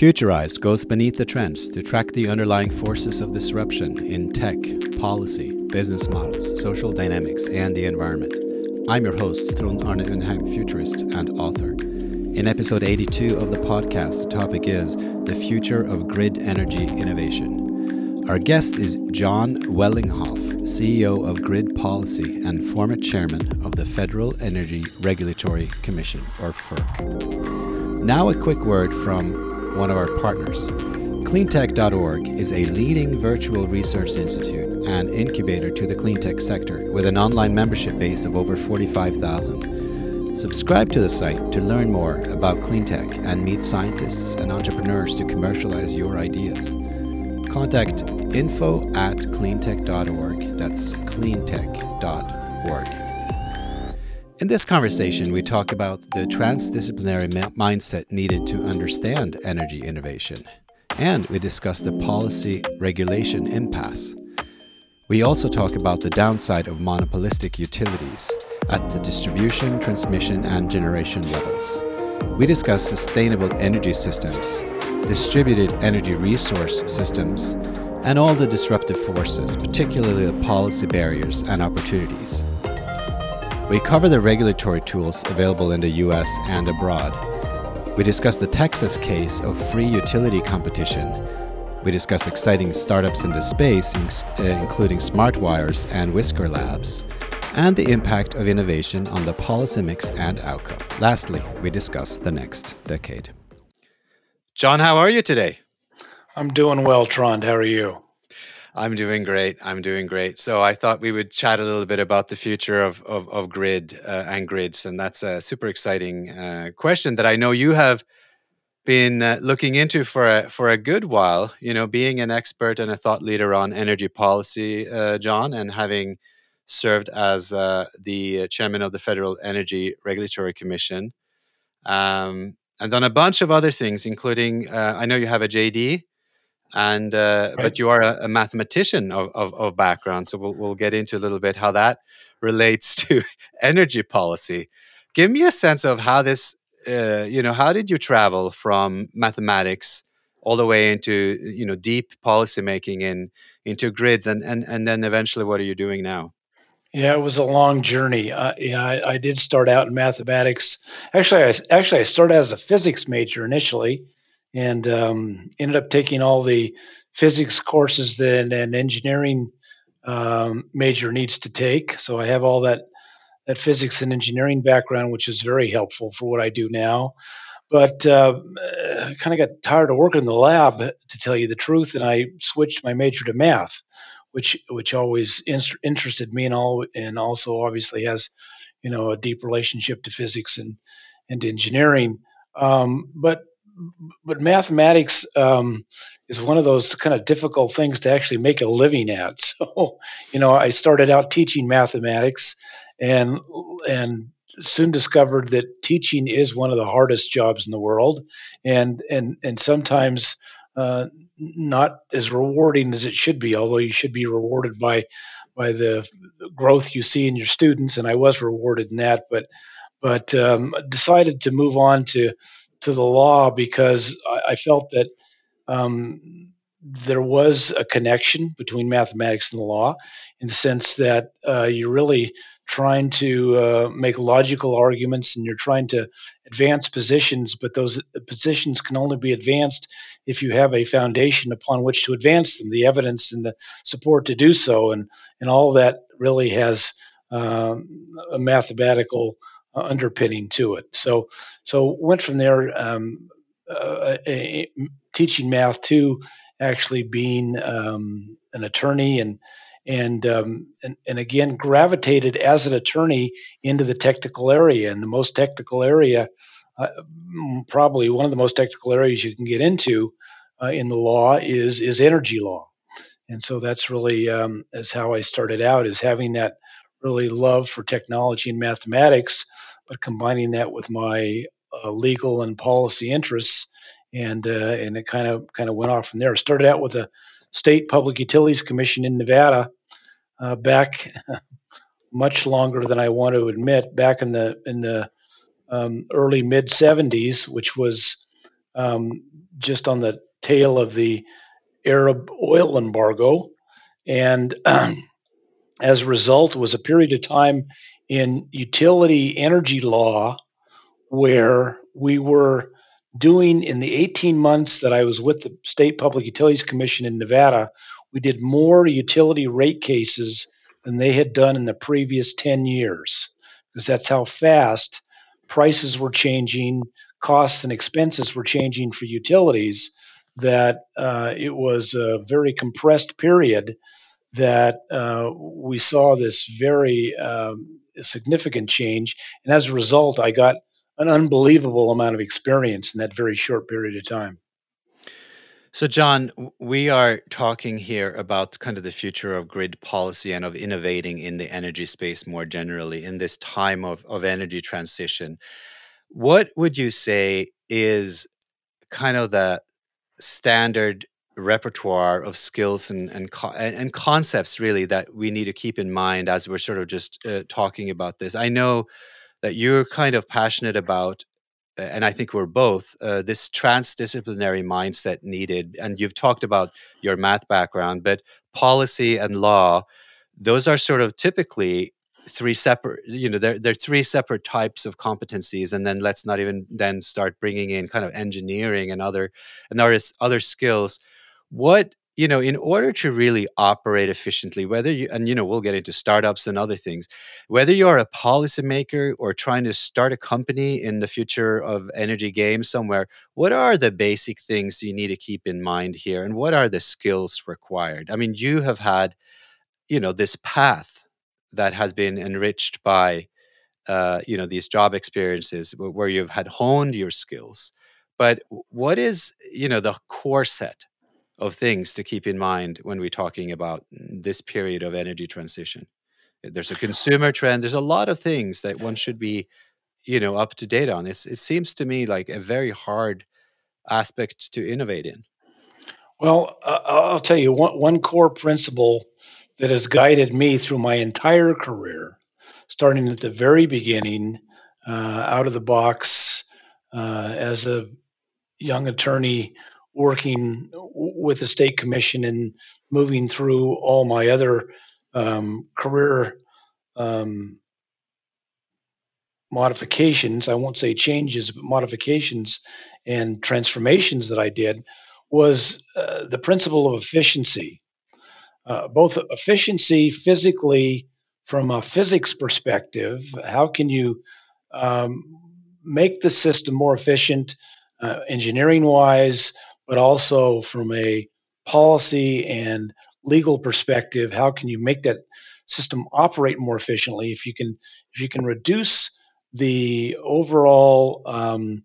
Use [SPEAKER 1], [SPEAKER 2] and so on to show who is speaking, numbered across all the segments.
[SPEAKER 1] Futurized goes beneath the trends to track the underlying forces of disruption in tech, policy, business models, social dynamics, and the environment. I'm your host, Trond Arne Undheim, futurist and author. In episode 82 of the podcast, the topic is The Future of Grid Energy Innovation. Our guest is Jon Wellinghoff, CEO of Grid Policy and former chairman of the Federal Energy Regulatory Commission, or FERC. Now, a quick word from one of our partners. Cleantech.org is a leading virtual research institute and incubator to the cleantech sector with an online membership base of over 45,000. Subscribe to the site to learn more about cleantech and meet scientists and entrepreneurs to commercialize your ideas. Contact info at cleantech.org. That's cleantech.org. In this conversation, we talk about the transdisciplinary ma- mindset needed to understand energy innovation, and we discuss the policy regulation impasse. We also talk about the downside of monopolistic utilities at the distribution, transmission, and generation levels. We discuss sustainable energy systems, distributed energy resource systems, and all the disruptive forces, particularly the policy barriers and opportunities. We cover the regulatory tools available in the US and abroad. We discuss the Texas case of free utility competition. We discuss exciting startups in the space, uh, including SmartWires and Whisker Labs, and the impact of innovation on the policy mix and outcome. Lastly, we discuss the next decade. Jon, how are you today?
[SPEAKER 2] I'm doing well, Trond. How are you?
[SPEAKER 1] I'm doing great. I'm doing great. So I thought we would chat a little bit about the future of of, of grid uh, and grids, and that's a super exciting uh, question that I know you have been uh, looking into for a for a good while. You know, being an expert and a thought leader on energy policy, uh, Jon, and having served as uh, the chairman of the Federal Energy Regulatory Commission, um, and done a bunch of other things, including uh, I know you have a JD and uh, right. but you are a, a mathematician of, of, of, background so we'll, we'll get into a little bit how that relates to energy policy give me a sense of how this uh, you know how did you travel from mathematics all the way into you know deep policy making in into grids and and, and then eventually what are you doing now
[SPEAKER 2] yeah, it was a long journey. Uh, yeah, I, I, did start out in mathematics. Actually, I, actually I started as a physics major initially, and um, ended up taking all the physics courses that an engineering um, major needs to take. So I have all that that physics and engineering background, which is very helpful for what I do now. But uh, I kind of got tired of working in the lab, to tell you the truth, and I switched my major to math, which which always in- interested me, and all, and also obviously has, you know, a deep relationship to physics and and engineering. Um, but but mathematics um, is one of those kind of difficult things to actually make a living at. So, you know, I started out teaching mathematics, and and soon discovered that teaching is one of the hardest jobs in the world, and and and sometimes uh, not as rewarding as it should be. Although you should be rewarded by by the growth you see in your students, and I was rewarded in that, but but um, decided to move on to to the law because I, I felt that um, there was a connection between mathematics and the law in the sense that uh, you're really trying to uh, make logical arguments and you're trying to advance positions, but those positions can only be advanced if you have a foundation upon which to advance them, the evidence and the support to do so. And, and all that really has um, a mathematical uh, underpinning to it. So so went from there um, uh, a, a, teaching math to actually being um, an attorney and and, um, and and again gravitated as an attorney into the technical area and the most technical area uh, probably one of the most technical areas you can get into uh, in the law is is energy law and so that's really um, is how I started out is having that really love for technology and mathematics, but combining that with my uh, legal and policy interests, and uh, and it kind of kind of went off from there. Started out with the State Public Utilities Commission in Nevada uh, back much longer than I want to admit. Back in the in the um, early mid '70s, which was um, just on the tail of the Arab oil embargo. And um, as a result, was a period of time in utility energy law where we were doing in the 18 months that I was with the State Public Utilities Commission in Nevada, we did more utility rate cases than they had done in the previous 10 years because that's how fast prices were changing, costs and expenses were changing for utilities, that uh, it was a very compressed period that uh, we saw this very um, significant change. And as a result, I got an unbelievable amount of experience in that very short period of time.
[SPEAKER 1] So, Jon, we are talking here about kind of the future of grid policy and of innovating in the energy space more generally in this time of, of energy transition. What would you say is kind of the standard repertoire of skills and and, and concepts really that we need to keep in mind as we're sort of just uh, talking about this? I know that you're kind of passionate about and I think we're both uh, this transdisciplinary mindset needed. And you've talked about your math background, but policy and law, those are sort of typically three separate. You know, they're they're three separate types of competencies, and then let's not even then start bringing in kind of engineering and other and other other skills. What you know in order to really operate efficiently whether you and you know we'll get into startups and other things whether you're a policymaker or trying to start a company in the future of energy games somewhere what are the basic things you need to keep in mind here and what are the skills required? I mean you have had you know this path that has been enriched by uh, you know these job experiences where you've had honed your skills. But what is you know the core set of things to keep in mind when we're talking about this period of energy transition. There's a consumer trend. There's a lot of things that one should be, you know, up to date on. It's it seems to me like a very hard aspect to innovate in.
[SPEAKER 2] Well, uh, I'll tell you one one core principle that has guided me through my entire career, starting at the very beginning, uh, out of the box uh, as a young attorney working with the state commission and moving through all my other um, career um, modifications i won't say changes but modifications and transformations that i did was uh, the principle of efficiency. Uh, both efficiency physically from a physics perspective how can you um, make the system more efficient uh, engineering wise but also from a policy and legal perspective, how can you make that system operate more efficiently? If you can, if you can reduce the overall um,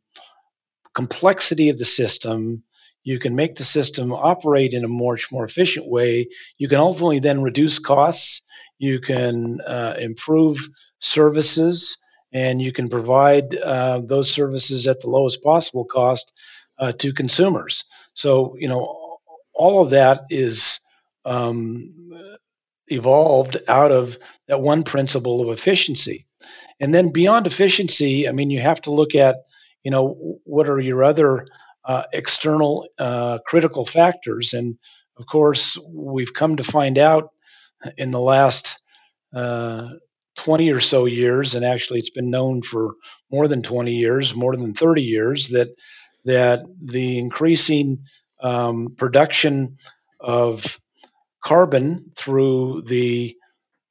[SPEAKER 2] complexity of the system, you can make the system operate in a much more efficient way. You can ultimately then reduce costs. You can uh, improve services, and you can provide uh, those services at the lowest possible cost uh, to consumers. So, you know, all of that is um, evolved out of that one principle of efficiency. And then beyond efficiency, I mean, you have to look at, you know, what are your other uh, external uh, critical factors? And of course, we've come to find out in the last uh, 20 or so years, and actually it's been known for more than 20 years, more than 30 years, that that the increasing um, production of carbon through the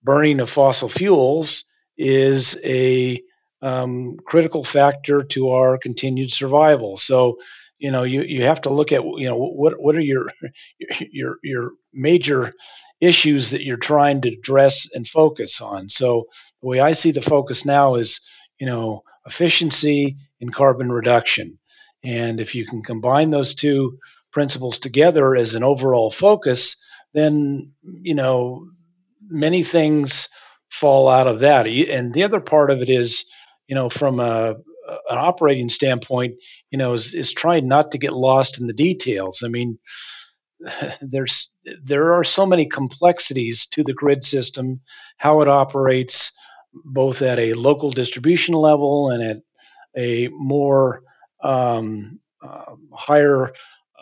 [SPEAKER 2] burning of fossil fuels is a um, critical factor to our continued survival. So, you know, you, you have to look at you know what what are your your your major issues that you're trying to address and focus on. So the way I see the focus now is you know efficiency and carbon reduction. And if you can combine those two principles together as an overall focus, then, you know, many things fall out of that. And the other part of it is, you know, from a, an operating standpoint, you know, is, is trying not to get lost in the details. I mean, there's there are so many complexities to the grid system, how it operates, both at a local distribution level and at a more um, uh, higher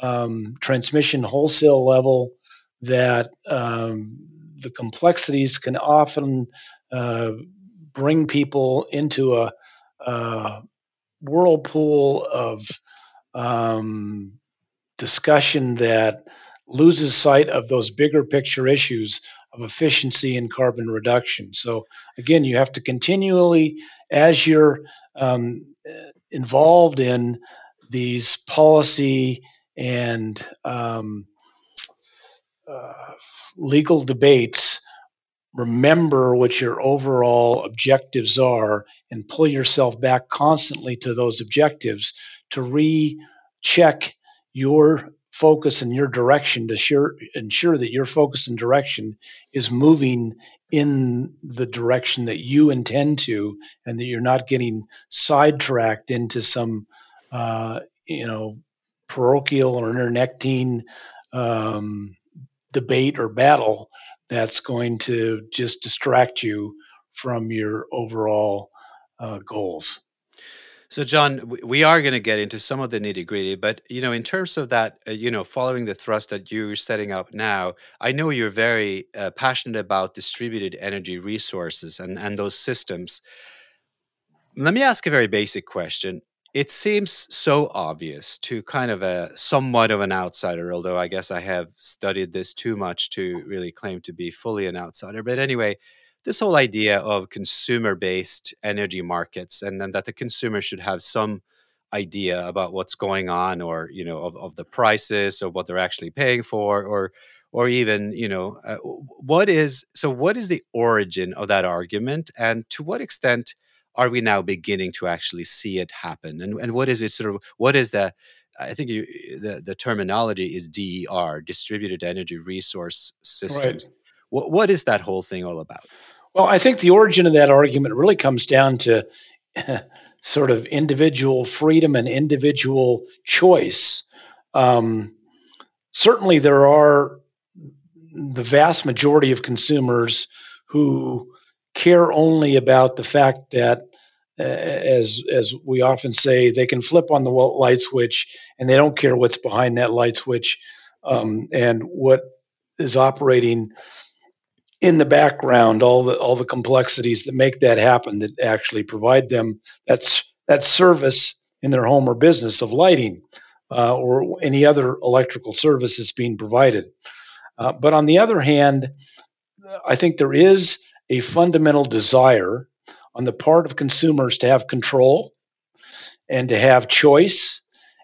[SPEAKER 2] um, transmission wholesale level that um, the complexities can often uh, bring people into a, a whirlpool of um, discussion that loses sight of those bigger picture issues of efficiency and carbon reduction. So, again, you have to continually, as you're um, involved in these policy and um, uh, legal debates, remember what your overall objectives are and pull yourself back constantly to those objectives to recheck your focus and your direction to sure, ensure that your focus and direction is moving in the direction that you intend to and that you're not getting sidetracked into some uh, you know parochial or internecine um, debate or battle that's going to just distract you from your overall uh, goals.
[SPEAKER 1] So, Jon, we are going to get into some of the nitty gritty, but you know, in terms of that, uh, you know, following the thrust that you're setting up now, I know you're very uh, passionate about distributed energy resources and and those systems. Let me ask a very basic question. It seems so obvious to kind of a somewhat of an outsider, although I guess I have studied this too much to really claim to be fully an outsider. But anyway, this whole idea of consumer based energy markets and then that the consumer should have some idea about what's going on or you know of, of the prices or what they're actually paying for or or even you know uh, what is so what is the origin of that argument and to what extent are we now beginning to actually see it happen and and what is it sort of what is the I think you, the the terminology is DER, distributed energy resource systems. Right. What what is that whole thing all about?
[SPEAKER 2] Well, I think the origin of that argument really comes down to sort of individual freedom and individual choice. Um, certainly, there are the vast majority of consumers who care only about the fact that, uh, as as we often say, they can flip on the light switch and they don't care what's behind that light switch um, and what is operating in the background all the all the complexities that make that happen that actually provide them that's that service in their home or business of lighting uh, or any other electrical services being provided. Uh, but on the other hand, I think there is a fundamental desire on the part of consumers to have control and to have choice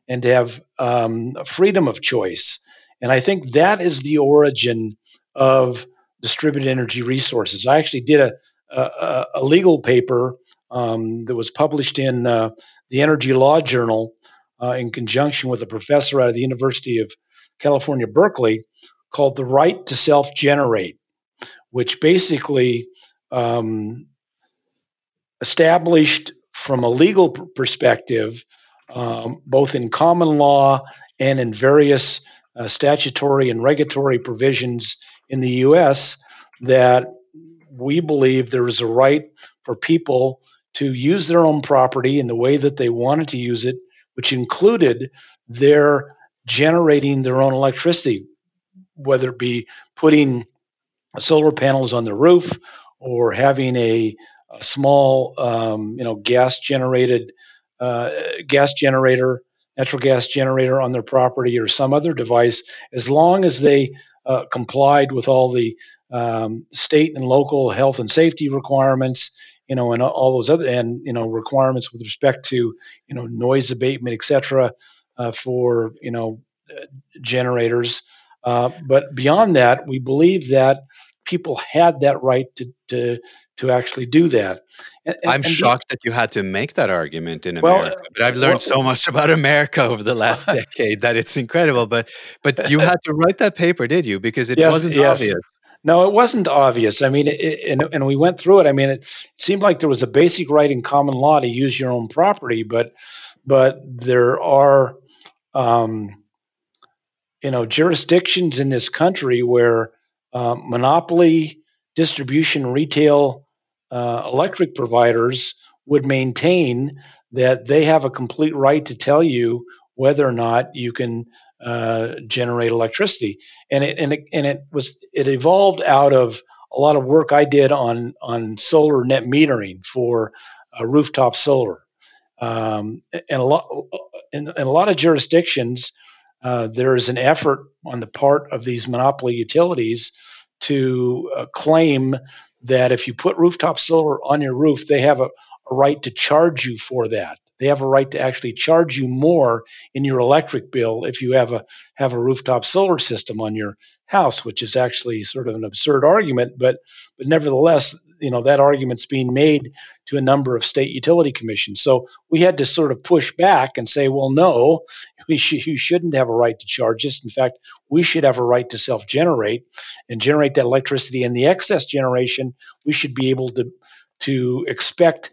[SPEAKER 2] and to have um, freedom of choice. And I think that is the origin of distributed energy resources. I actually did a, a, a legal paper um, that was published in uh, the Energy Law Journal uh, in conjunction with a professor out of the University of California, Berkeley, called The Right to Self Generate, which basically um, established from a legal perspective, um, both in common law and in various uh, statutory and regulatory provisions in the US that we believe there is a right for people to use their own property in the way that they wanted to use it, which included their generating their own electricity, whether it be putting solar panels on the roof or having a, a small, um, you know, gas generated uh, gas generator natural gas generator on their property or some other device, as long as they uh, complied with all the um, state and local health and safety requirements, you know, and all those other and you know requirements with respect to you know noise abatement, et cetera, uh, for you know uh, generators. Uh, but beyond that, we believe that people had that right to to to actually do that.
[SPEAKER 1] And, I'm and shocked that you had to make that argument in well, America, but I've learned well, so much about America over the last decade that it's incredible. But but you had to write that paper, did you? Because it yes, wasn't yes. obvious.
[SPEAKER 2] No, it wasn't obvious. I mean, it, and, and we went through it. I mean, it seemed like there was a basic right in common law to use your own property, but but there are, um, you know, jurisdictions in this country where uh, monopoly distribution retail uh, electric providers would maintain that they have a complete right to tell you whether or not you can uh, generate electricity. And it and it and it was it evolved out of a lot of work I did on on solar net metering for uh, rooftop solar. Um, and a lot in, in, a lot of jurisdictions, uh, there is an effort on the part of these monopoly utilities to uh, claim that if you put rooftop solar on your roof, they have a, a right to charge you for that. They have a right to actually charge you more in your electric bill if you have a have a rooftop solar system on your house, which is actually sort of an absurd argument, but but nevertheless, you know that argument's being made to a number of state utility commissions. So we had to sort of push back and say, well, no, we sh- you shouldn't have a right to charge us. In fact, we should have a right to self-generate and generate that electricity. And the excess generation, we should be able to to expect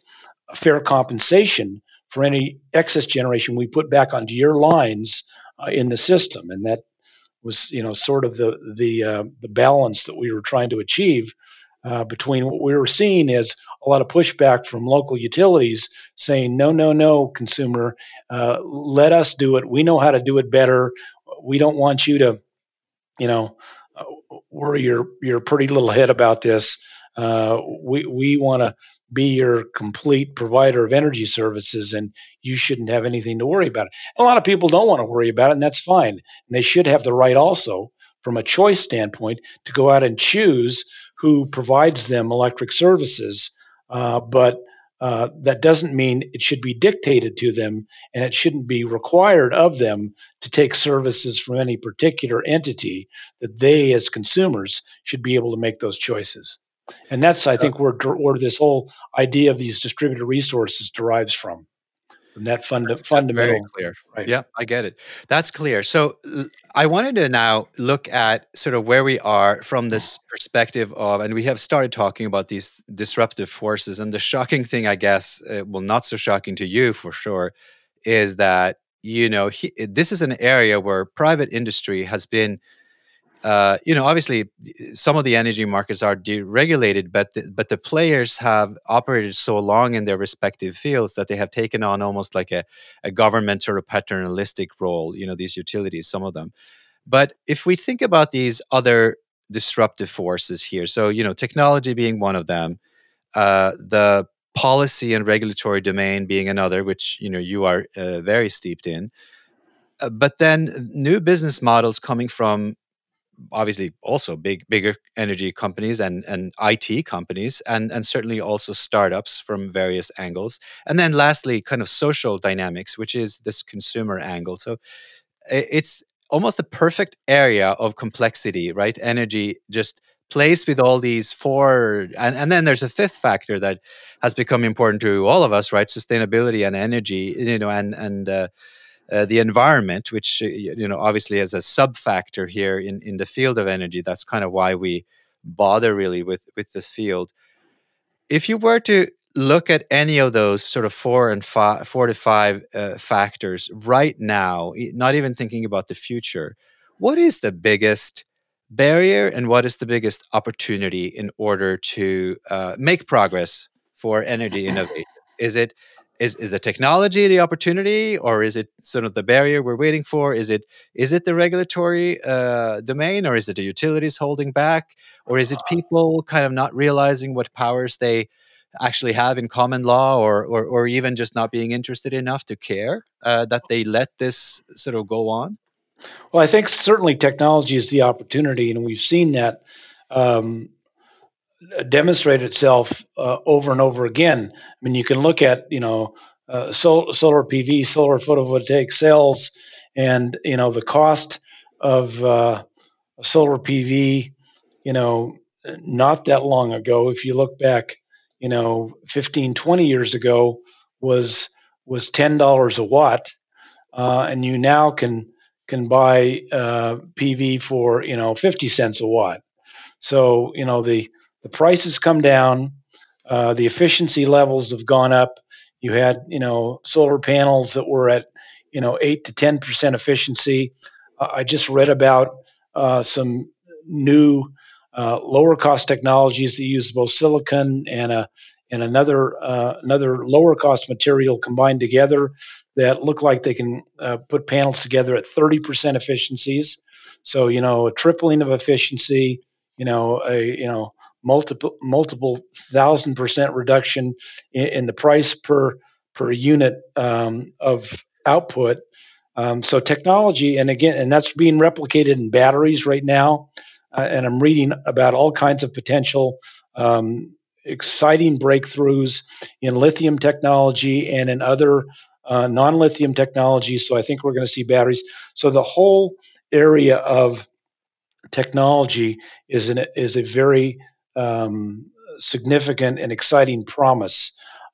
[SPEAKER 2] fair compensation for any excess generation we put back onto your lines uh, in the system, and that was you know sort of the the uh, the balance that we were trying to achieve uh, between what we were seeing is a lot of pushback from local utilities saying no no no consumer uh, let us do it. We know how to do it better. We don't want you to you know uh, worry your your pretty little head about this uh, we we want to be your complete provider of energy services, and you shouldn't have anything to worry about. A lot of people don't want to worry about it, and that's fine. And they should have the right also, from a choice standpoint, to go out and choose who provides them electric services. Uh, but uh, that doesn't mean it should be dictated to them and it shouldn't be required of them to take services from any particular entity that they as consumers should be able to make those choices and that's i think where where this whole idea of these distributed resources derives from from that fund, that's, fundamental
[SPEAKER 1] that's clear. right. Yeah i get it. That's clear. So i wanted to now look at sort of where we are from this perspective of and we have started talking about these disruptive forces and the shocking thing i guess uh, well not so shocking to you for sure is that you know he, this is an area where private industry has been uh, you know, obviously, some of the energy markets are deregulated, but the, but the players have operated so long in their respective fields that they have taken on almost like a, a government or paternalistic role. You know, these utilities, some of them. But if we think about these other disruptive forces here, so you know, technology being one of them, uh, the policy and regulatory domain being another, which you know you are uh, very steeped in. Uh, but then new business models coming from obviously also big bigger energy companies and and IT companies and and certainly also startups from various angles. And then lastly kind of social dynamics which is this consumer angle. So it's almost a perfect area of complexity right? Energy just plays with all these four and, and then there's a fifth factor that has become important to all of us right? Sustainability and energy you know and and uh, uh, the environment, which uh, you know obviously as a sub factor here in, in the field of energy. That's kind of why we bother really with with this field. If you were to look at any of those sort of four and five, four to five uh, factors right now, not even thinking about the future, what is the biggest barrier and what is the biggest opportunity in order to uh, make progress for energy innovation? Is it is is the technology the opportunity or is it sort of the barrier we're waiting for? Is it is it the regulatory uh, domain or is it the utilities holding back? Or is it people kind of not realizing what powers they actually have in common law or or, or even just not being interested enough to care uh, that they let this sort of go on?
[SPEAKER 2] Well i think certainly technology is the opportunity and we've seen that um, demonstrate itself uh, over and over again. I mean, you can look at you know uh, sol- solar PV, solar photovoltaic cells, and you know the cost of uh, solar PV. You know, not that long ago, if you look back, you know, 15, 20 years ago, was was ten dollars a watt, uh, and you now can can buy uh, PV for you know 50 cents a watt. So you know the the prices come down, uh, the efficiency levels have gone up. You had, you know, solar panels that were at, you know, eight to ten percent efficiency. Uh, I just read about uh, some new uh, lower cost technologies that use both silicon and a and another uh, another lower cost material combined together that look like they can uh, put panels together at 30% efficiencies. So you know a tripling of efficiency, you know a you know multiple multiple thousand percent reduction in, in the price per per unit um, of output. Um, so technology, and again, and that's being replicated in batteries right now. Uh, and I'm reading about all kinds of potential um, exciting breakthroughs in lithium technology and in other uh, non-lithium technologies. So I think we're going to see batteries. So the whole area of technology is an, is a very um, significant and exciting promise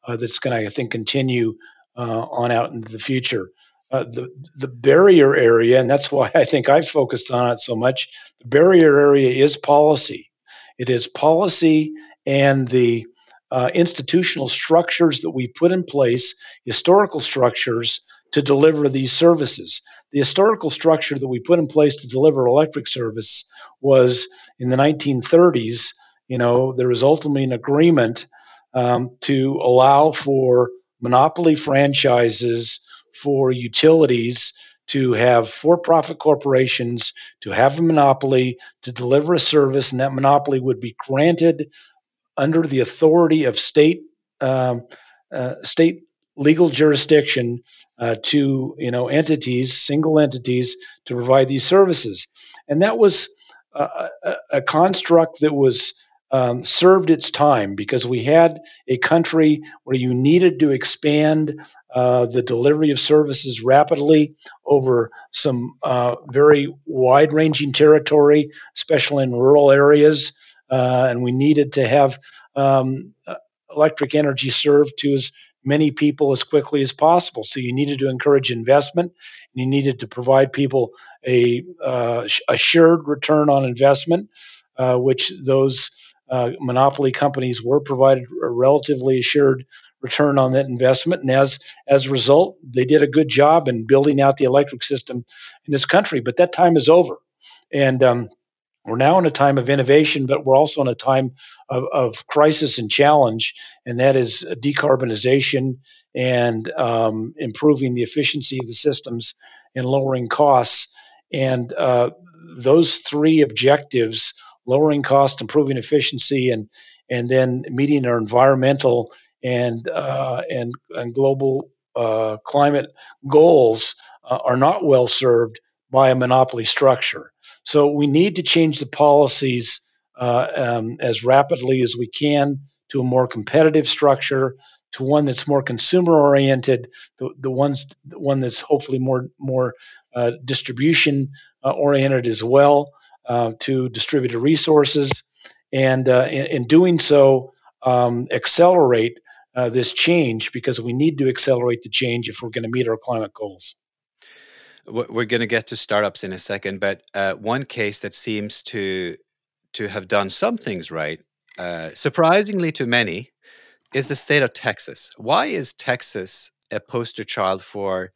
[SPEAKER 2] uh, that's going to, I think, continue uh, on out into the future. Uh, the the barrier area, and that's why I think I've focused on it so much. The barrier area is policy. It is policy and the uh, institutional structures that we put in place, historical structures to deliver these services. The historical structure that we put in place to deliver electric service was in the 1930s. You know, there was ultimately an agreement um, to allow for monopoly franchises for utilities to have for profit corporations to have a monopoly to deliver a service, and that monopoly would be granted under the authority of state um, uh, state legal jurisdiction uh, to you know entities, single entities, to provide these services, and that was a, a, a construct that was um, served its time because we had a country where you needed to expand uh, the delivery of services rapidly over some uh, very wide ranging territory, especially in rural areas. Uh, and we needed to have um, uh, electric energy served to as many people as quickly as possible. So you needed to encourage investment, and you needed to provide people a uh, assured return on investment, uh, which those uh, monopoly companies were provided a relatively assured return on that investment. And as as a result, they did a good job in building out the electric system in this country. But that time is over, and um, we're now in a time of innovation, but we're also in a time of, of crisis and challenge, and that is decarbonization and um, improving the efficiency of the systems and lowering costs. And uh, those three objectives lowering cost, improving efficiency, and and then meeting our environmental and uh, and and global uh, climate goals uh, are not well served by a monopoly structure. So we need to change the policies uh, um, as rapidly as we can to a more competitive structure, to one that's more consumer oriented, the, the ones the one that's hopefully more more uh, distribution uh, oriented as well, uh, to distributed resources, and uh, in, in, doing so, um, accelerate uh, this change because we need to accelerate the change if we're going to meet our climate goals.
[SPEAKER 1] We're going to get to startups in a second, but uh, one case that seems to to have done some things right, uh, surprisingly to many, is the state of Texas. Why is Texas a poster child for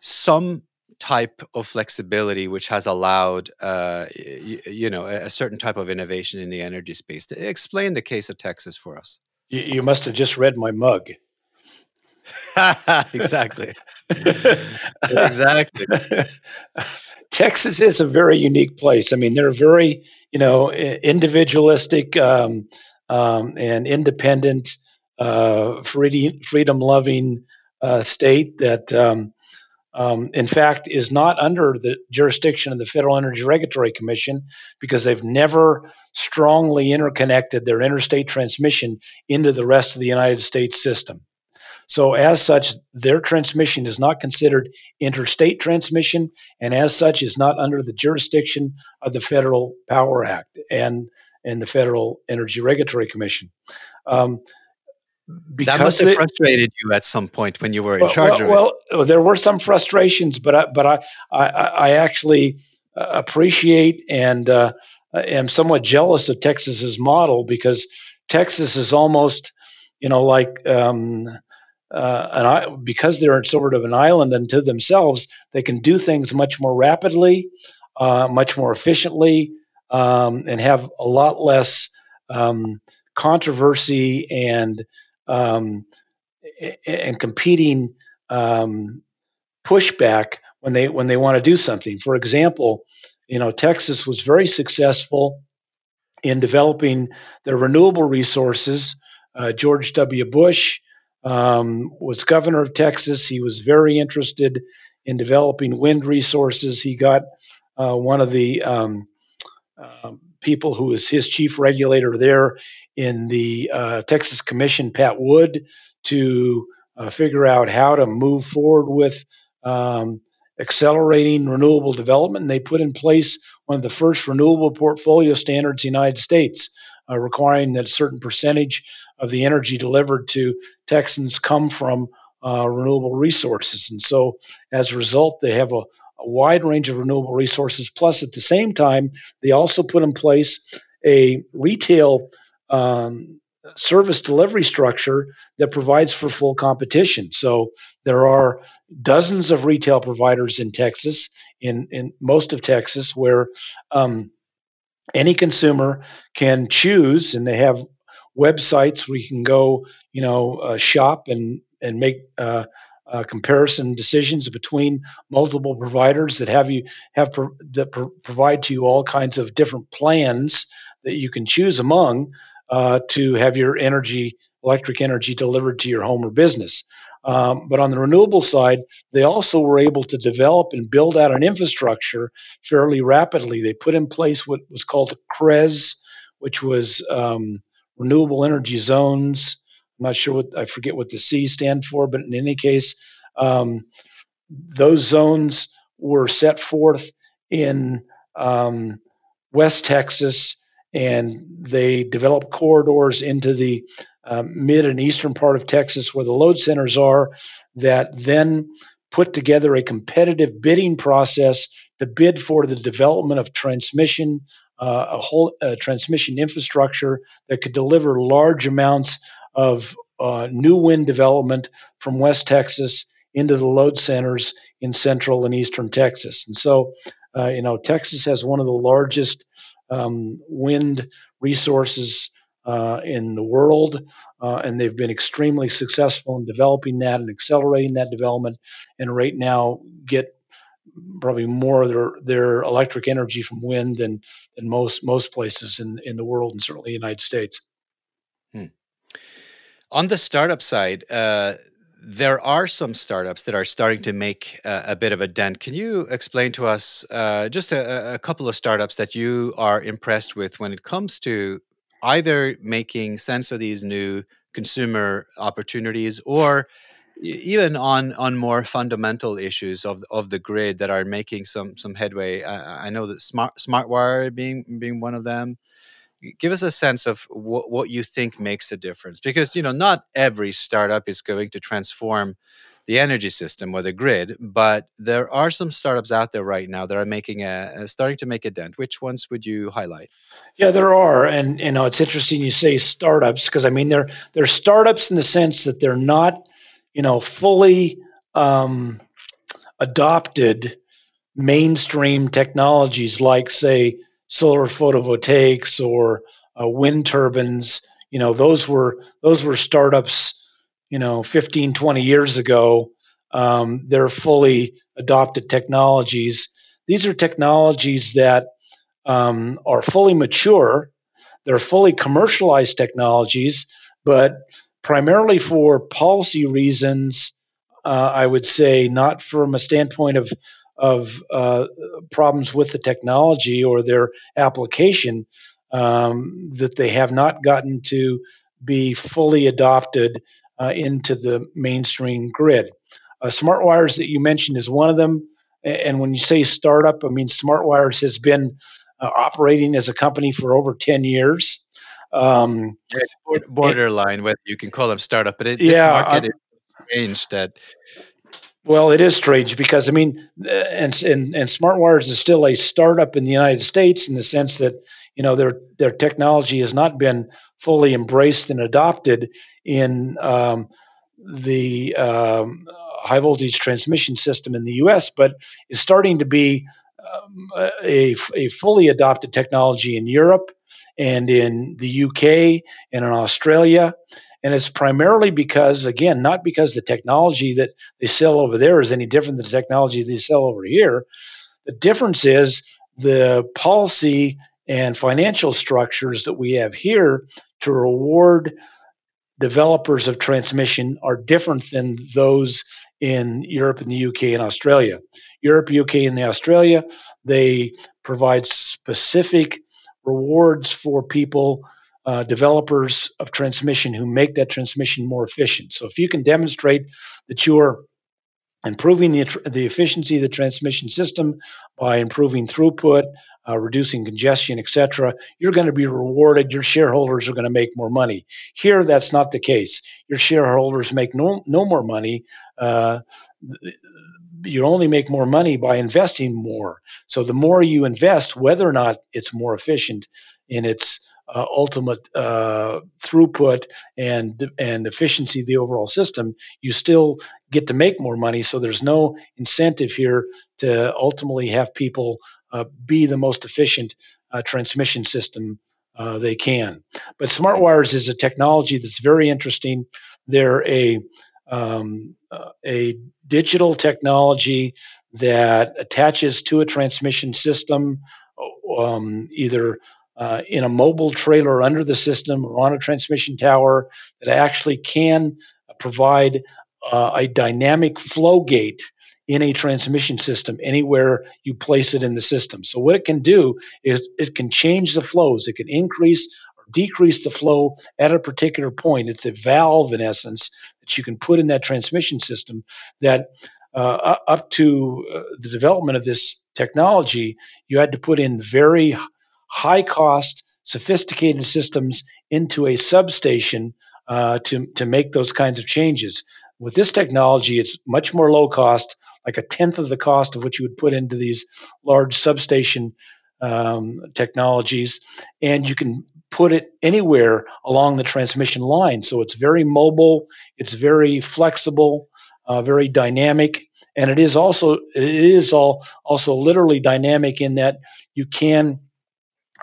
[SPEAKER 1] some type of flexibility which has allowed uh, you, you know a, certain type of innovation in the energy space? Explain the case of Texas for us.
[SPEAKER 2] You, you must have just read my mug.
[SPEAKER 1] exactly. exactly.
[SPEAKER 2] Texas is a very unique place. I mean, they're very, you know, individualistic um, um, and independent, uh, freedom loving uh, state that, um, um, in fact, is not under the jurisdiction of the Federal Energy Regulatory Commission because they've never strongly interconnected their interstate transmission into the rest of the United States system. So, as such, their transmission is not considered interstate transmission, and as such, is not under the jurisdiction of the Federal Power Act and and the Federal Energy Regulatory Commission. Um,
[SPEAKER 1] that must have it, frustrated you at some point when you were in
[SPEAKER 2] well,
[SPEAKER 1] charge
[SPEAKER 2] well,
[SPEAKER 1] of
[SPEAKER 2] it. Well, there were some frustrations, but I, but I I, I actually uh, appreciate and uh, am somewhat jealous of Texas's model because Texas is almost you know like um, uh, and I, because they're sort of an island unto themselves, they can do things much more rapidly, uh, much more efficiently, um, and have a lot less um, controversy and um, and competing um, pushback when they when they want to do something. For example, you know Texas was very successful in developing their renewable resources. Uh, George W. Bush um, was governor of Texas. He was very interested in developing wind resources. He got uh, one of the um, uh, people who is his chief regulator there in the uh, Texas Commission, Pat Wood, to uh, figure out how to move forward with um, accelerating renewable development. And they put in place one of the first renewable portfolio standards in the United States, uh, requiring that a certain percentage of the energy delivered to Texans come from uh, renewable resources. And so, as a result, they have a, a, wide range of renewable resources. Plus, at the same time, they also put in place a retail um, service delivery structure that provides for full competition. So there are dozens of retail providers in Texas, in, in most of Texas, where um, any consumer can choose, and they have websites where you can go, you know, uh, shop and and make uh, uh, comparison decisions between multiple providers that have you have pro- that pro- provide to you all kinds of different plans that you can choose among uh, to have your energy, electric energy, delivered to your home or business. Um, but on the renewable side, they also were able to develop and build out an infrastructure fairly rapidly. They put in place what was called CREZ, which was um, renewable energy zones. I'm not sure what I forget what the C stand for, but in any case, um, those zones were set forth in um, West Texas, and they developed corridors into the uh, mid and eastern part of Texas where the load centers are that then put together a competitive bidding process to bid for the development of transmission uh, a whole uh, transmission infrastructure that could deliver large amounts of uh, new wind development from West Texas into the load centers in central and eastern Texas. And so, uh, you know, Texas has one of the largest um, wind resources uh, in the world, uh, and they've been extremely successful in developing that and accelerating that development. And right now, get probably more of their, their electric energy from wind than, than most most places in, in the world and certainly the United States. Hmm.
[SPEAKER 1] On the startup side, uh, there are some startups that are starting to make uh, a bit of a dent. Can you explain to us uh, just a, a, couple of startups that you are impressed with when it comes to either making sense of these new consumer opportunities or even on on more fundamental issues of of the grid that are making some some headway. I, I know that smart SmartWire being being one of them. Give us a sense of what what you think makes a difference, because you know not every startup is going to transform the energy system or the grid, but there are some startups out there right now that are making a, a starting to make a dent. Which ones would you highlight?
[SPEAKER 2] Yeah, there are, and you know it's interesting you say startups because I mean they're they're startups in the sense that they're not you know, fully um, adopted mainstream technologies like, say, solar photovoltaics or uh, wind turbines. You know, those were those were startups. You know, 15, 20 years ago. Um, they're fully adopted technologies. These are technologies that um, are fully mature. They're fully commercialized technologies, but primarily for policy reasons. Uh, I would say not from a standpoint of of uh, problems with the technology or their application um, that they have not gotten to be fully adopted uh, into the mainstream grid. Uh, SmartWires that you mentioned is one of them. And when you say startup, I mean SmartWires has been uh, operating as a company for over 10 years. Um,
[SPEAKER 1] borderline, whether you can call them startup, but it, this yeah, market is strange that.
[SPEAKER 2] Well, it is strange because I mean, uh, and and and SmartWires is still a startup in the United States in the sense that you know their their technology has not been fully embraced and adopted in um, the um, high voltage transmission system in the U.S., but is starting to be um, a, a fully adopted technology in Europe and in the UK and in Australia. And it's primarily because, again, not because the technology that they sell over there is any different than the technology they sell over here. The difference is the policy and financial structures that we have here to reward developers of transmission are different than those in Europe and the UK and Australia. Europe, UK, and the Australia, they provide specific rewards for people, uh, developers of transmission who make that transmission more efficient. So if you can demonstrate that you're improving the, the efficiency of the transmission system by improving throughput, uh, reducing congestion, etc., you're going to be rewarded. Your shareholders are going to make more money. Here, that's not the case. Your shareholders make no, no more money. Uh, you only make more money by investing more. So the more you invest, whether or not it's more efficient in its uh, ultimate uh, throughput and and efficiency of the overall system, you still get to make more money. So there's no incentive here to ultimately have people uh, be the most efficient uh, transmission system uh, they can. But smart wires is a technology that's very interesting. They're a um, uh, a digital technology that attaches to a transmission system, um, either uh, in a mobile trailer under the system or on a transmission tower that actually can provide uh, a dynamic flow gate in a transmission system anywhere you place it in the system. So what it can do is it can change the flows. It can increase or decrease the flow at a particular point. It's a valve in essence that you can put in that transmission system that uh, up to uh, the development of this technology, you had to put in very high cost, sophisticated systems into a substation uh, to, to make those kinds of changes. With this technology, it's much more low cost, like a tenth of the cost of what you would put into these large substation um, technologies, and you can put it anywhere along the transmission line. So it's very mobile, it's very flexible, uh, very dynamic, and it is also it is all also literally dynamic in that you can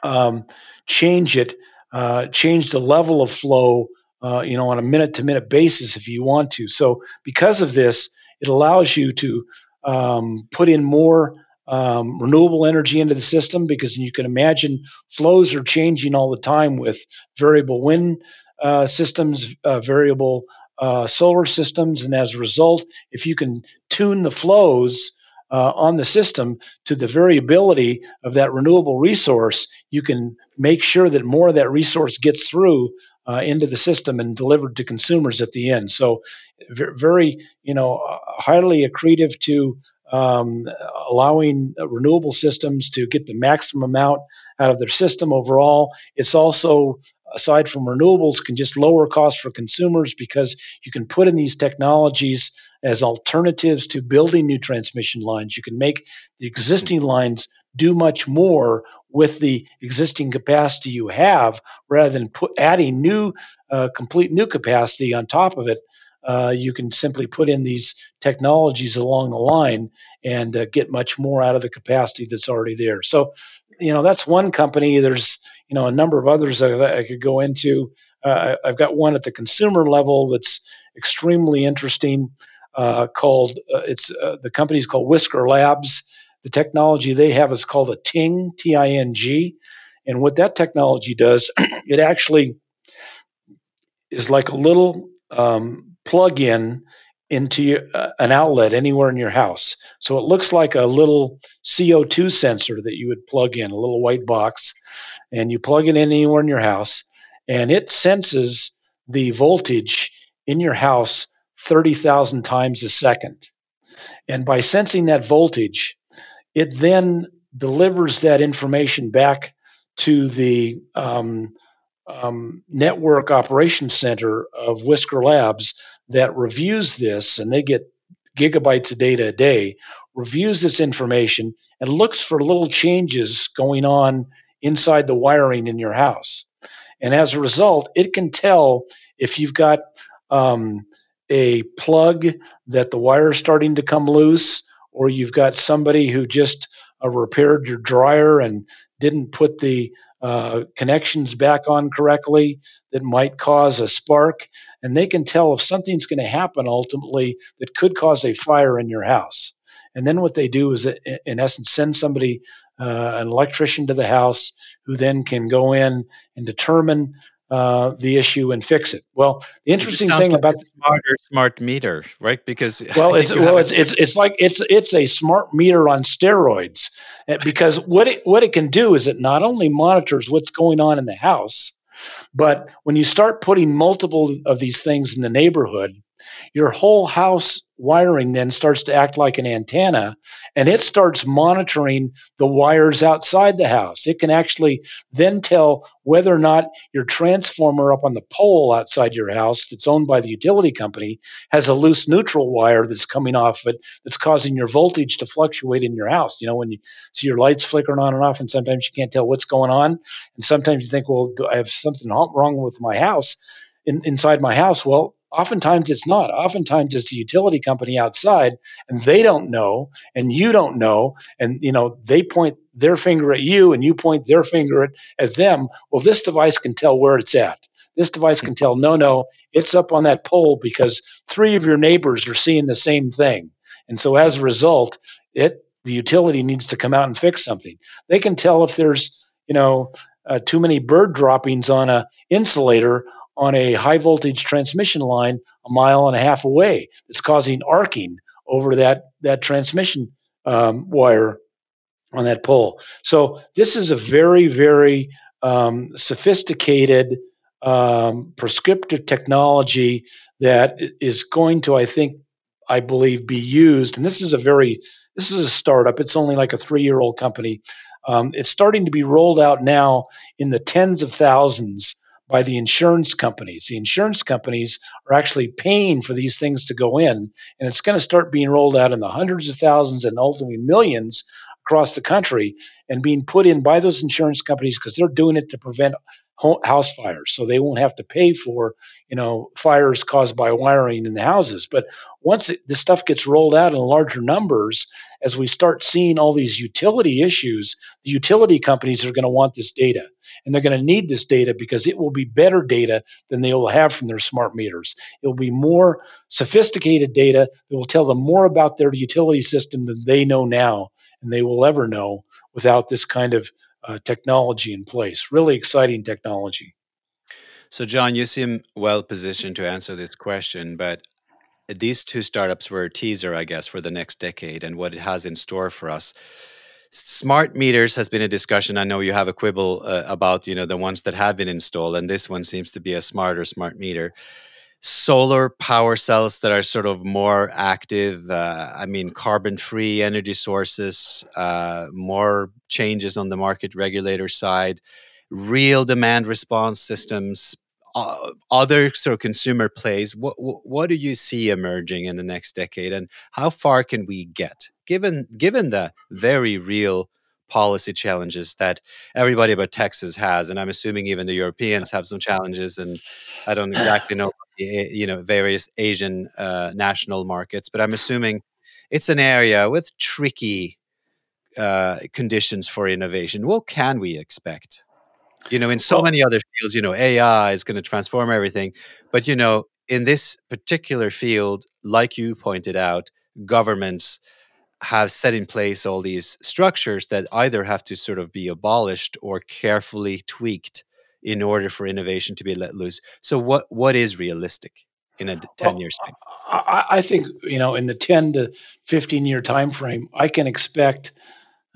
[SPEAKER 2] um, change it, uh, change the level of flow, uh, you know, on a minute to minute basis if you want to. So because of this, it allows you to um, put in more um, renewable energy into the system because you can imagine flows are changing all the time with variable wind uh, systems, uh, variable uh, solar systems, and as a result, if you can tune the flows uh, on the system to the variability of that renewable resource, you can make sure that more of that resource gets through uh, into the system and delivered to consumers at the end. So, very, you know, highly accretive to um, allowing renewable systems to get the maximum amount out of their system overall. It's also aside from renewables can just lower costs for consumers because you can put in these technologies as alternatives to building new transmission lines. You can make the existing lines do much more with the existing capacity you have rather than put, adding new, uh, complete new capacity on top of it. Uh, you can simply put in these technologies along the line and uh, get much more out of the capacity that's already there. So, you know, that's one company. There's, you know, a number of others that I could go into. Uh, I've got one at the consumer level that's extremely interesting uh, called, uh, it's the company's called Whisker Labs the technology they have is called a Ting, T I N G. And what that technology does, it actually is like a little um, plug in into your, uh, an outlet anywhere in your house. So it looks like a little CO2 sensor that you would plug in, a little white box, and you plug it in anywhere in your house, and it senses the voltage in your house 30,000 times a second. And by sensing that voltage, it then delivers that information back to the um, um, network operations center of Whisker Labs that reviews this, and they get gigabytes of data a day, reviews this information and looks for little changes going on inside the wiring in your house. And as a result, it can tell if you've got um, a plug that the wire is starting to come loose, or you've got somebody who just uh, repaired your dryer and didn't put the uh, connections back on correctly that might cause a spark, and they can tell if something's going to happen ultimately that could cause a fire in your house. And then what they do is, in essence, send somebody, uh, an electrician to the house who then can go in and determine uh, the issue and fix it. Well, the interesting thing
[SPEAKER 1] like
[SPEAKER 2] about
[SPEAKER 1] the smarter smart meter, right? Because
[SPEAKER 2] well, it's well, it's, it's it's like it's it's a smart meter on steroids eh, because what it what it can do is it not only monitors what's going on in the house, but when you start putting multiple of these things in the neighborhood, your whole house wiring then starts to act like an antenna and it starts monitoring the wires outside the house. It can actually then tell whether or not your transformer up on the pole outside your house that's owned by the utility company has a loose neutral wire that's coming off it that's causing your voltage to fluctuate in your house. You know, when you see your lights flickering on and off, and sometimes you can't tell what's going on. And sometimes you think, well, I have something wrong with my house? In, inside my house, well, Oftentimes it's not. Oftentimes it's the utility company outside and they don't know and you don't know. And you know, they point their finger at you and you point their finger at, at them. Well, this device can tell where it's at. This device can tell, no, no, it's up on that pole because three of your neighbors are seeing the same thing. And so as a result, it the utility needs to come out and fix something. They can tell if there's, you know, uh, too many bird droppings on a insulator on a high voltage transmission line a mile and a half away. It's causing arcing over that that transmission um, wire on that pole. So this is a very very um, sophisticated um, prescriptive technology that is going to, I think, I believe, be used. And this is a very this is a startup. It's only like a three year old company. Um, it's starting to be rolled out now in the tens of thousands by the insurance companies. The insurance companies are actually paying for these things to go in, and it's going to start being rolled out in the hundreds of thousands and ultimately millions across the country and being put in by those insurance companies because they're doing it to prevent house fires so they won't have to pay for you know fires caused by wiring in the houses. But once it, this stuff gets rolled out in larger numbers as we start seeing all these utility issues the utility companies are going to want this data. And they're going to need this data because it will be better data than they will have from their smart meters. It will be more sophisticated data that will tell them more about their utility system than they know now and they will ever know without this kind of technology in place. Really exciting technology.
[SPEAKER 1] So, Jon, you seem well positioned to answer this question, but these two startups were a teaser, I guess, for the next decade and what it has in store for us. Smart meters has been a discussion. I know you have a quibble uh, about, you know, the ones that have been installed, and this one seems to be a smarter smart meter solar power cells that are sort of more active. Uh, I mean, carbon free energy sources, uh, more changes on the market regulator side, real demand response systems. Uh, other sort of consumer plays. What, what do you see emerging in the next decade, and how far can we get, given given the very real policy challenges that everybody but Texas has, and I'm assuming even the Europeans have some challenges. And I don't exactly know, you know, various Asian uh, national markets, but I'm assuming it's an area with tricky uh, conditions for innovation. What can we expect? You know, in so well, many other fields, you know, AI is going to transform everything, but you know, in this particular field, like you pointed out, governments have set in place all these structures that either have to sort of be abolished or carefully tweaked in order for innovation to be let loose. So what what is realistic in a 10 year span?
[SPEAKER 2] I, I, think you know in the 10 to 15 year time frame, I can expect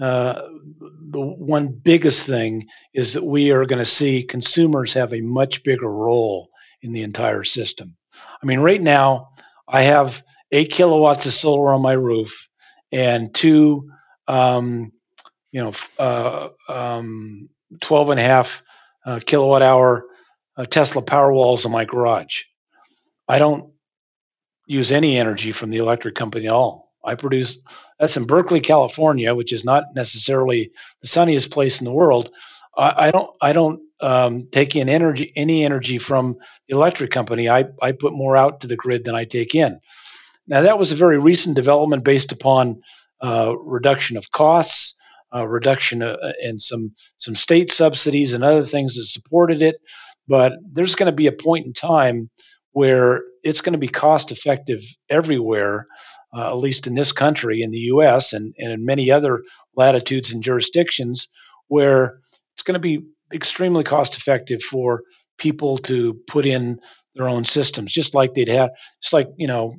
[SPEAKER 2] uh, the one biggest thing is that we are going to see consumers have a much bigger role in the entire system. I mean, right now I have eight kilowatts of solar on my roof and two, um, you know, uh, um, 12 and a half uh, kilowatt hour uh, Tesla Powerwalls in my garage. I don't use any energy from the electric company at all. I produce that's in Berkeley, California, which is not necessarily the sunniest place in the world. I, I don't I don't um, take in energy any energy from the electric company. I, I put more out to the grid than I take in. Now, that was a very recent development based upon uh, reduction of costs, uh, reduction uh, and some some state subsidies and other things that supported it. But there's going to be a point in time where it's going to be cost effective everywhere, uh, at least in this country, in the U.S. and, and in many other latitudes and jurisdictions, where it's going to be extremely cost effective for people to put in their own systems, just like they'd have, just like you know,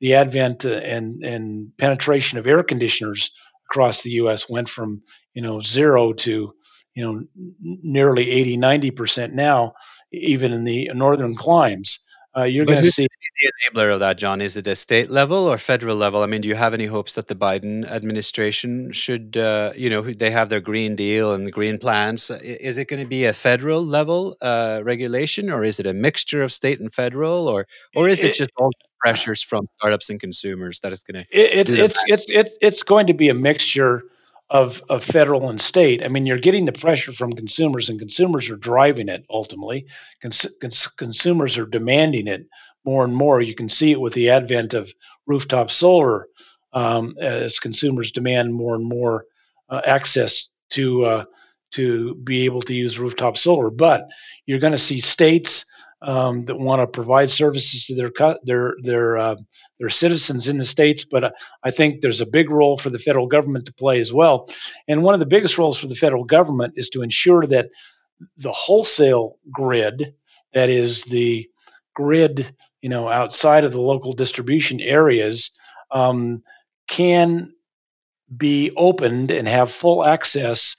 [SPEAKER 2] the advent and and penetration of air conditioners across the U.S. went from you know zero to you know nearly 80 90 percent now even in the northern climes. Uh, you're going to see
[SPEAKER 1] the enabler of that Jon? Is it a state level or federal level? I mean do you have any hopes that the biden administration should uh, you know they have their green deal and the green plans? Is it going to be a federal level uh, regulation or is it a mixture of state and federal or or is it, it just all pressures from startups and consumers that is going to
[SPEAKER 2] it, it it's, it's it's it's going to be a mixture of, of federal and state. I mean, you're getting the pressure from consumers, and consumers are driving it ultimately. Cons- cons- consumers are demanding it more and more. You can see it with the advent of rooftop solar um, as consumers demand more and more uh, access to uh, to be able to use rooftop solar. But you're going to see states um, that want to provide services to their their their uh, their citizens in the states. But I think there's a big role for the federal government to play as well. And one of the biggest roles for the federal government is to ensure that the wholesale grid, that is the grid, you know, outside of the local distribution areas, um, can be opened and have full access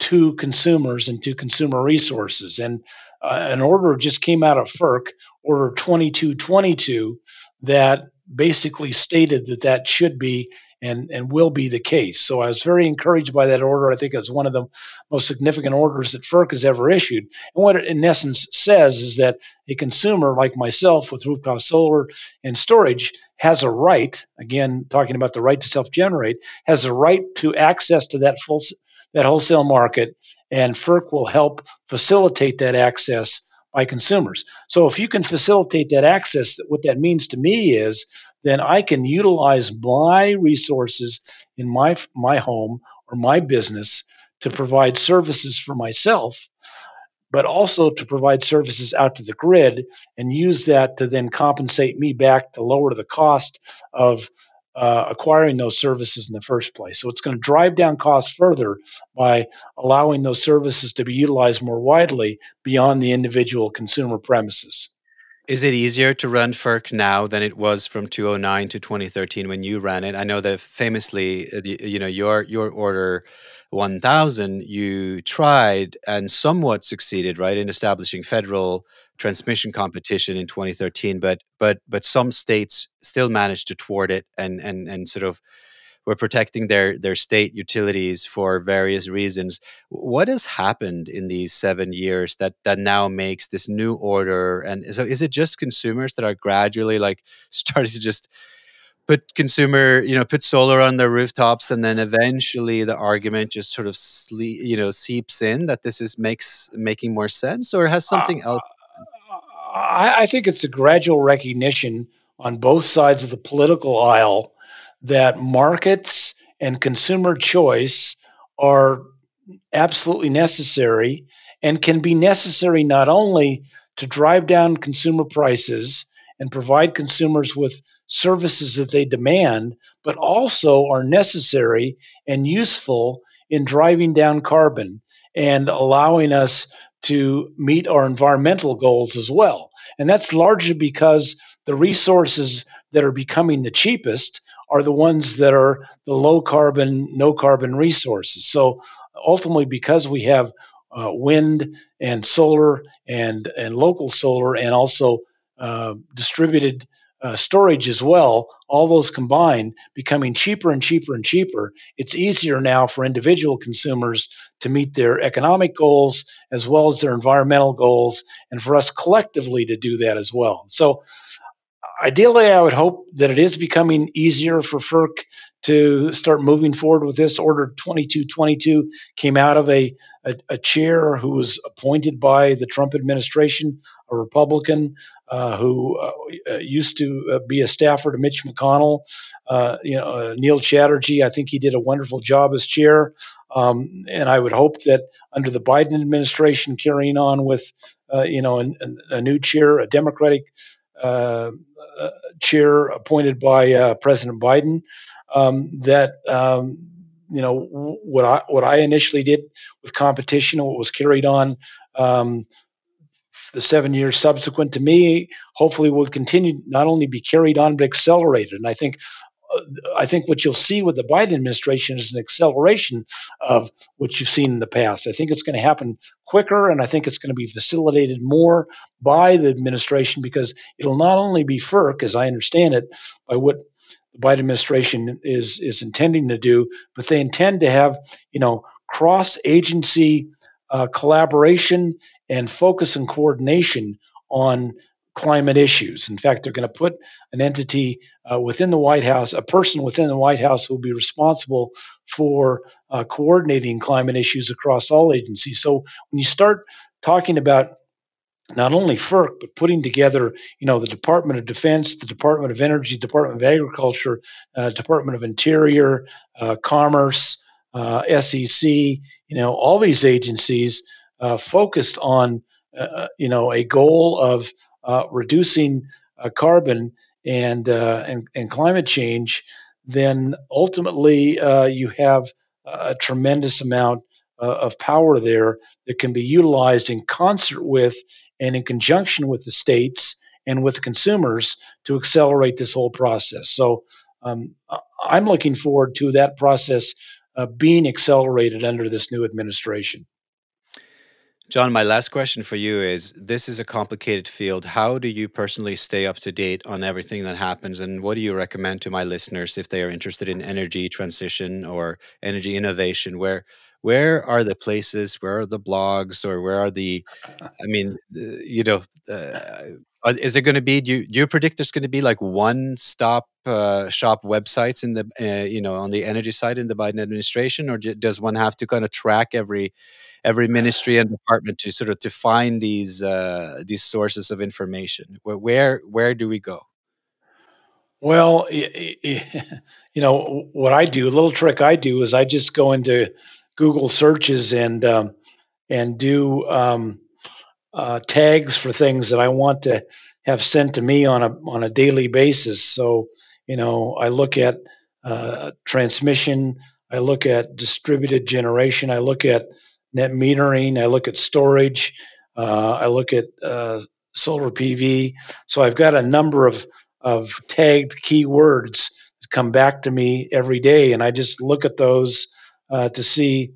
[SPEAKER 2] to consumers and to consumer resources. And uh, an order just came out of FERC, Order 2222, that basically stated that that should be and, and will be the case. So I was very encouraged by that order. I think it's one of the most significant orders that FERC has ever issued. And what it in essence says is that a consumer like myself with rooftop solar and storage has a right, again, talking about the right to self generate, has a right to access to that full that wholesale market, and FERC will help facilitate that access by consumers. So if you can facilitate that access, what that means to me is then I can utilize my resources in my my home or my business to provide services for myself, but also to provide services out to the grid and use that to then compensate me back to lower the cost of uh, acquiring those services in the first place. So it's going to drive down costs further by allowing those services to be utilized more widely beyond the individual consumer premises.
[SPEAKER 1] Is it easier to run FERC now than it was from 2009 to 2013 when you ran it? I know that famously, uh, you know, your your order 1000 you tried and somewhat succeeded, right, in establishing federal transmission competition in 2013, but but but some states still managed to thwart it and and and sort of were protecting their their state utilities for various reasons. What has happened in these seven years that that now makes this new order? And so, is it just consumers that are gradually like starting to just put consumer, you know, put solar on their rooftops, and then eventually the argument just sort of sleep, you know, seeps in that this is makes making more sense, or has something uh, else
[SPEAKER 2] I, I think it's a gradual recognition on both sides of the political aisle that markets and consumer choice are absolutely necessary and can be necessary not only to drive down consumer prices and provide consumers with services that they demand, but also are necessary and useful in driving down carbon and allowing us to meet our environmental goals as well. And that's largely because the resources that are becoming the cheapest are the ones that are the low carbon, no carbon resources. So ultimately, because we have uh, wind and solar and, and local solar and also uh, distributed uh, storage as well, all those combined becoming cheaper and cheaper and cheaper, it's easier now for individual consumers to meet their economic goals as well as their environmental goals, and for us collectively to do that as well. So ideally, I would hope that it is becoming easier for FERC to start moving forward with this. Order 2222 came out of a, a, a chair who was appointed by the Trump administration, a Republican uh, who uh, uh used to uh, be a staffer to Mitch McConnell. Uh, you know, uh, Neil Chatterjee, I think he did a wonderful job as chair. Um, and I would hope that under the Biden administration, carrying on with, you know, a, a new chair, a Democratic uh, chair appointed by uh, President Biden. Um, that um, you know what I what I initially did with competition, what was carried on um, the seven years subsequent to me, hopefully will continue not only be carried on but accelerated. And I think I think what you'll see with the Biden administration is an acceleration of what you've seen in the past. I think it's going to happen quicker, and I think it's going to be facilitated more by the administration because it'll not only be FERC, as I understand it, by what the Biden administration is is intending to do, but they intend to have you know cross agency uh, collaboration and focus and coordination on climate issues. In fact, they're going to put an entity uh, within the White House, a person within the White House who will be responsible for uh, coordinating climate issues across all agencies. So when you start talking about not only FERC, but putting together, you know, the Department of Defense, the Department of Energy, Department of Agriculture, uh, Department of Interior, uh, Commerce, uh, SEC, you know, all these agencies uh, focused on, you know, a goal of reducing uh, carbon and, uh, and, and climate change, then ultimately uh, you have a tremendous amount uh, of power there that can be utilized in concert with and in conjunction with the states and with consumers to accelerate this whole process. So um, I'm looking forward to that process uh, being accelerated under this new administration.
[SPEAKER 1] Jon, my last question for you is this is a complicated field. How do you personally stay up to date on everything that happens? And what do you recommend to my listeners if they are interested in energy transition or energy innovation? Where where are the places, where are the blogs, or where are the, I mean, you know, uh, is there going to be, do you, do you predict there's going to be like one stop uh, shop websites in the, uh, you know, on the energy side in the Biden administration? Or does one have to kind of track every, every ministry and department to sort of to find these uh, these sources of information? Where where do we go?
[SPEAKER 2] Well, you know what I do. A little trick I do is I just go into Google searches and um, and do um, uh, tags for things that I want to have sent to me on a on a daily basis. So you know, I look at uh, transmission, I look at distributed generation, I look at net metering. I look at storage. Uh, I look at uh, solar PV. So I've got a number of of tagged keywords that come back to me every day, and I just look at those uh, to see,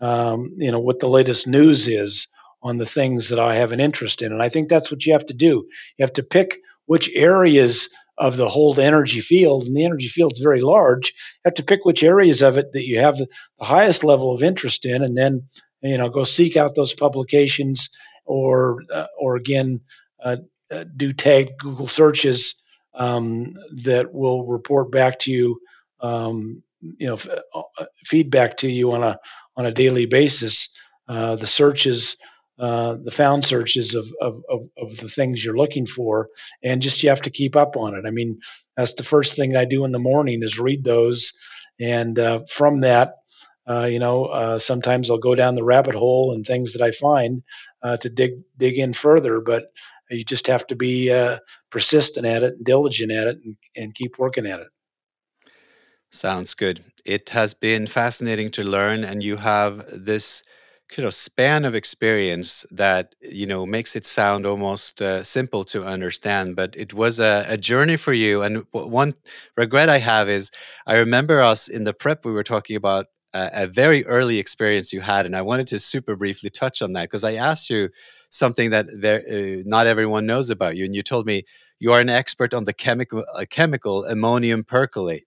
[SPEAKER 2] um, you know, what the latest news is on the things that I have an interest in. And I think that's what you have to do. You have to pick which areas of the whole energy field, and the energy field is very large. You have to pick which areas of it that you have the, highest level of interest in, and then you know go seek out those publications or uh, or again uh, uh, do tag google searches um, that will report back to you um, you know f- uh, uh, feedback to you on a on a daily basis uh, the searches the found searches of, of, of, of, the things you're looking for and just you have to keep up on it i mean that's the first thing i do in the morning is read those and from that uh, you know, uh, sometimes I'll go down the rabbit hole and things that I find uh, to dig dig in further. But you just have to be uh, persistent at it and diligent at it and, and keep working at it.
[SPEAKER 1] Sounds good. It has been fascinating to learn, and you have this kind of span of experience that you know makes it sound almost uh, simple to understand but it was a, a journey for you. And one regret i have is i remember us in the prep we were talking about a, a very early experience you had, and I wanted to super briefly touch on that because I asked you something that there, uh, not everyone knows about you, and you told me you are an expert on the chemical uh, chemical ammonium perchlorate.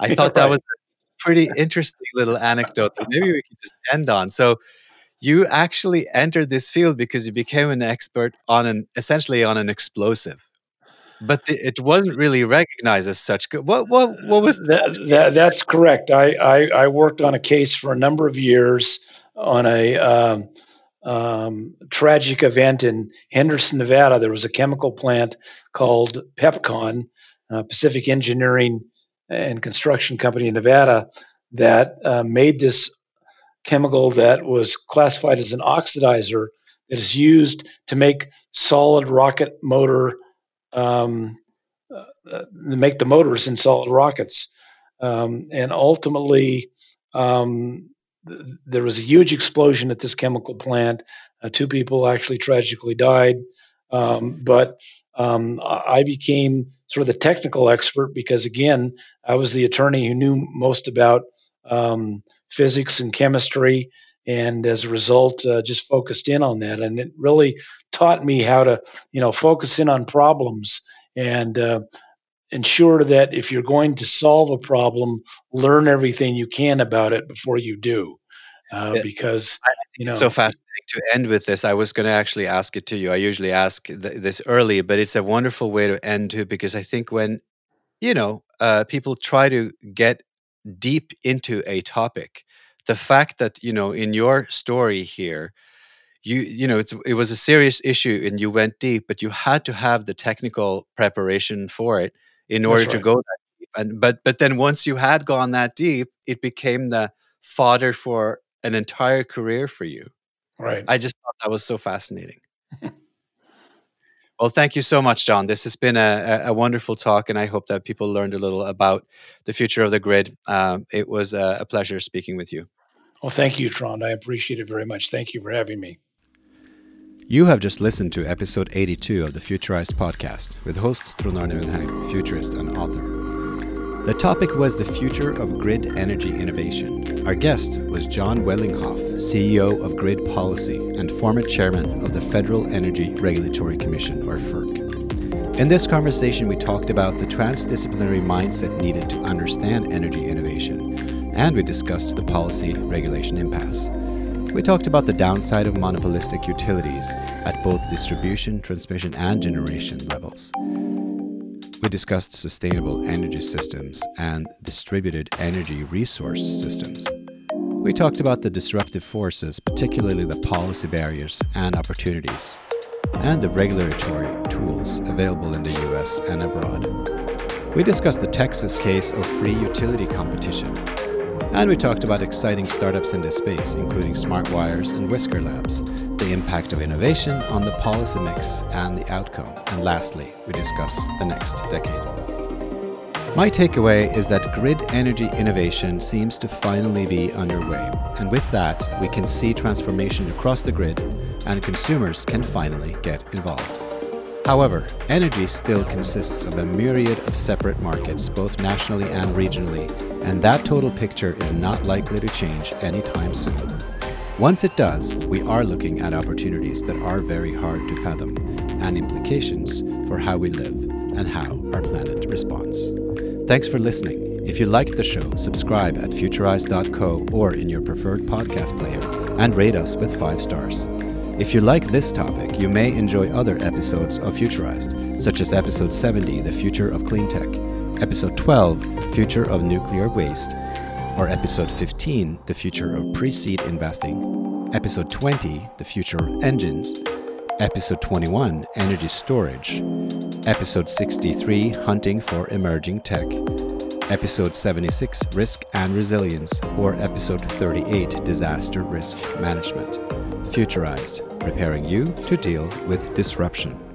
[SPEAKER 1] I thought that was a pretty interesting little anecdote that maybe we could just end on. So you actually entered this field because you became an expert on an essentially on an explosive. but the, it wasn't really recognized as such. What what what was
[SPEAKER 2] that? that that's correct. I, I, I worked on a case for a number of years on a um, um, tragic event in Henderson, Nevada. There was a chemical plant called Pepcon, uh, Pacific Engineering and Construction Company in Nevada, that uh, made this chemical that was classified as an oxidizer that is used to make solid rocket motor um, uh, make the motors in solid rockets. Um, and ultimately, um, th- there was a huge explosion at this chemical plant. Uh, two people actually tragically died. Um, but um, I became sort of the technical expert because, again, I was the attorney who knew most about um, physics and chemistry and as a result uh, just focused in on that. And it really taught me how to you know focus in on problems and uh, ensure that if you're going to solve a problem learn everything you can about it before you do uh, because you know
[SPEAKER 1] so fascinating to end with this. I was going to actually ask it to you. I usually ask th- this early but it's a wonderful way to end too because i think when you know uh, people try to get deep into a topic the fact that you know in your story here you you know it was a serious issue and you went deep but you had to have the technical preparation for it in order right. to go that deep. And but but then once you had gone that deep it became the fodder for an entire career for you.
[SPEAKER 2] Right.
[SPEAKER 1] I just thought that was so fascinating well thank you so much Jon this has been a, a, wonderful talk and i hope that people learned a little about the future of the grid um, it was a, a pleasure speaking with you
[SPEAKER 2] well, thank you, Trond. I appreciate it very much. Thank you for having me.
[SPEAKER 1] You have just listened to episode 82 of the Futurized podcast with host Trond Arne Undheim, futurist and author. The topic was the future of grid energy innovation. Our guest was Jon Wellinghoff, CEO of Grid Policy and former chairman of the Federal Energy Regulatory Commission, or FERC. In this conversation, we talked about the transdisciplinary mindset needed to understand energy innovation and we discussed the policy regulation impasse. We talked about the downside of monopolistic utilities at both distribution, transmission, and generation levels. We discussed sustainable energy systems and distributed energy resource systems. We talked about the disruptive forces, particularly the policy barriers and opportunities, and the regulatory tools available in the US and abroad. We discussed the Texas case of free utility competition and we talked about exciting startups in this space, including Smart Wires and Whisker Labs, the impact of innovation on the policy mix and the outcome. And lastly, we discuss the next decade. My takeaway is that grid energy innovation seems to finally be underway, and with that, we can see transformation across the grid, and consumers can finally get involved. However, energy still consists of a myriad of separate markets, both nationally and regionally, and that total picture is not likely to change anytime soon. Once it does, we are looking at opportunities that are very hard to fathom and implications for how we live and how our planet responds. Thanks for listening. If you liked the show, subscribe at futurized.co or in your preferred podcast player and rate us with five stars. If you like this topic, you may enjoy other episodes of Futurized, such as episode 70, The Future of Clean Tech, Episode 12, Future of Nuclear Waste, or Episode 15, The Future of Pre Seed Investing, Episode 20, The Future of Engines, Episode 21, Energy Storage, Episode 63, Hunting for Emerging Tech, Episode 76, Risk and Resilience, or Episode 38, Disaster Risk Management. Futurized, preparing you to deal with disruption.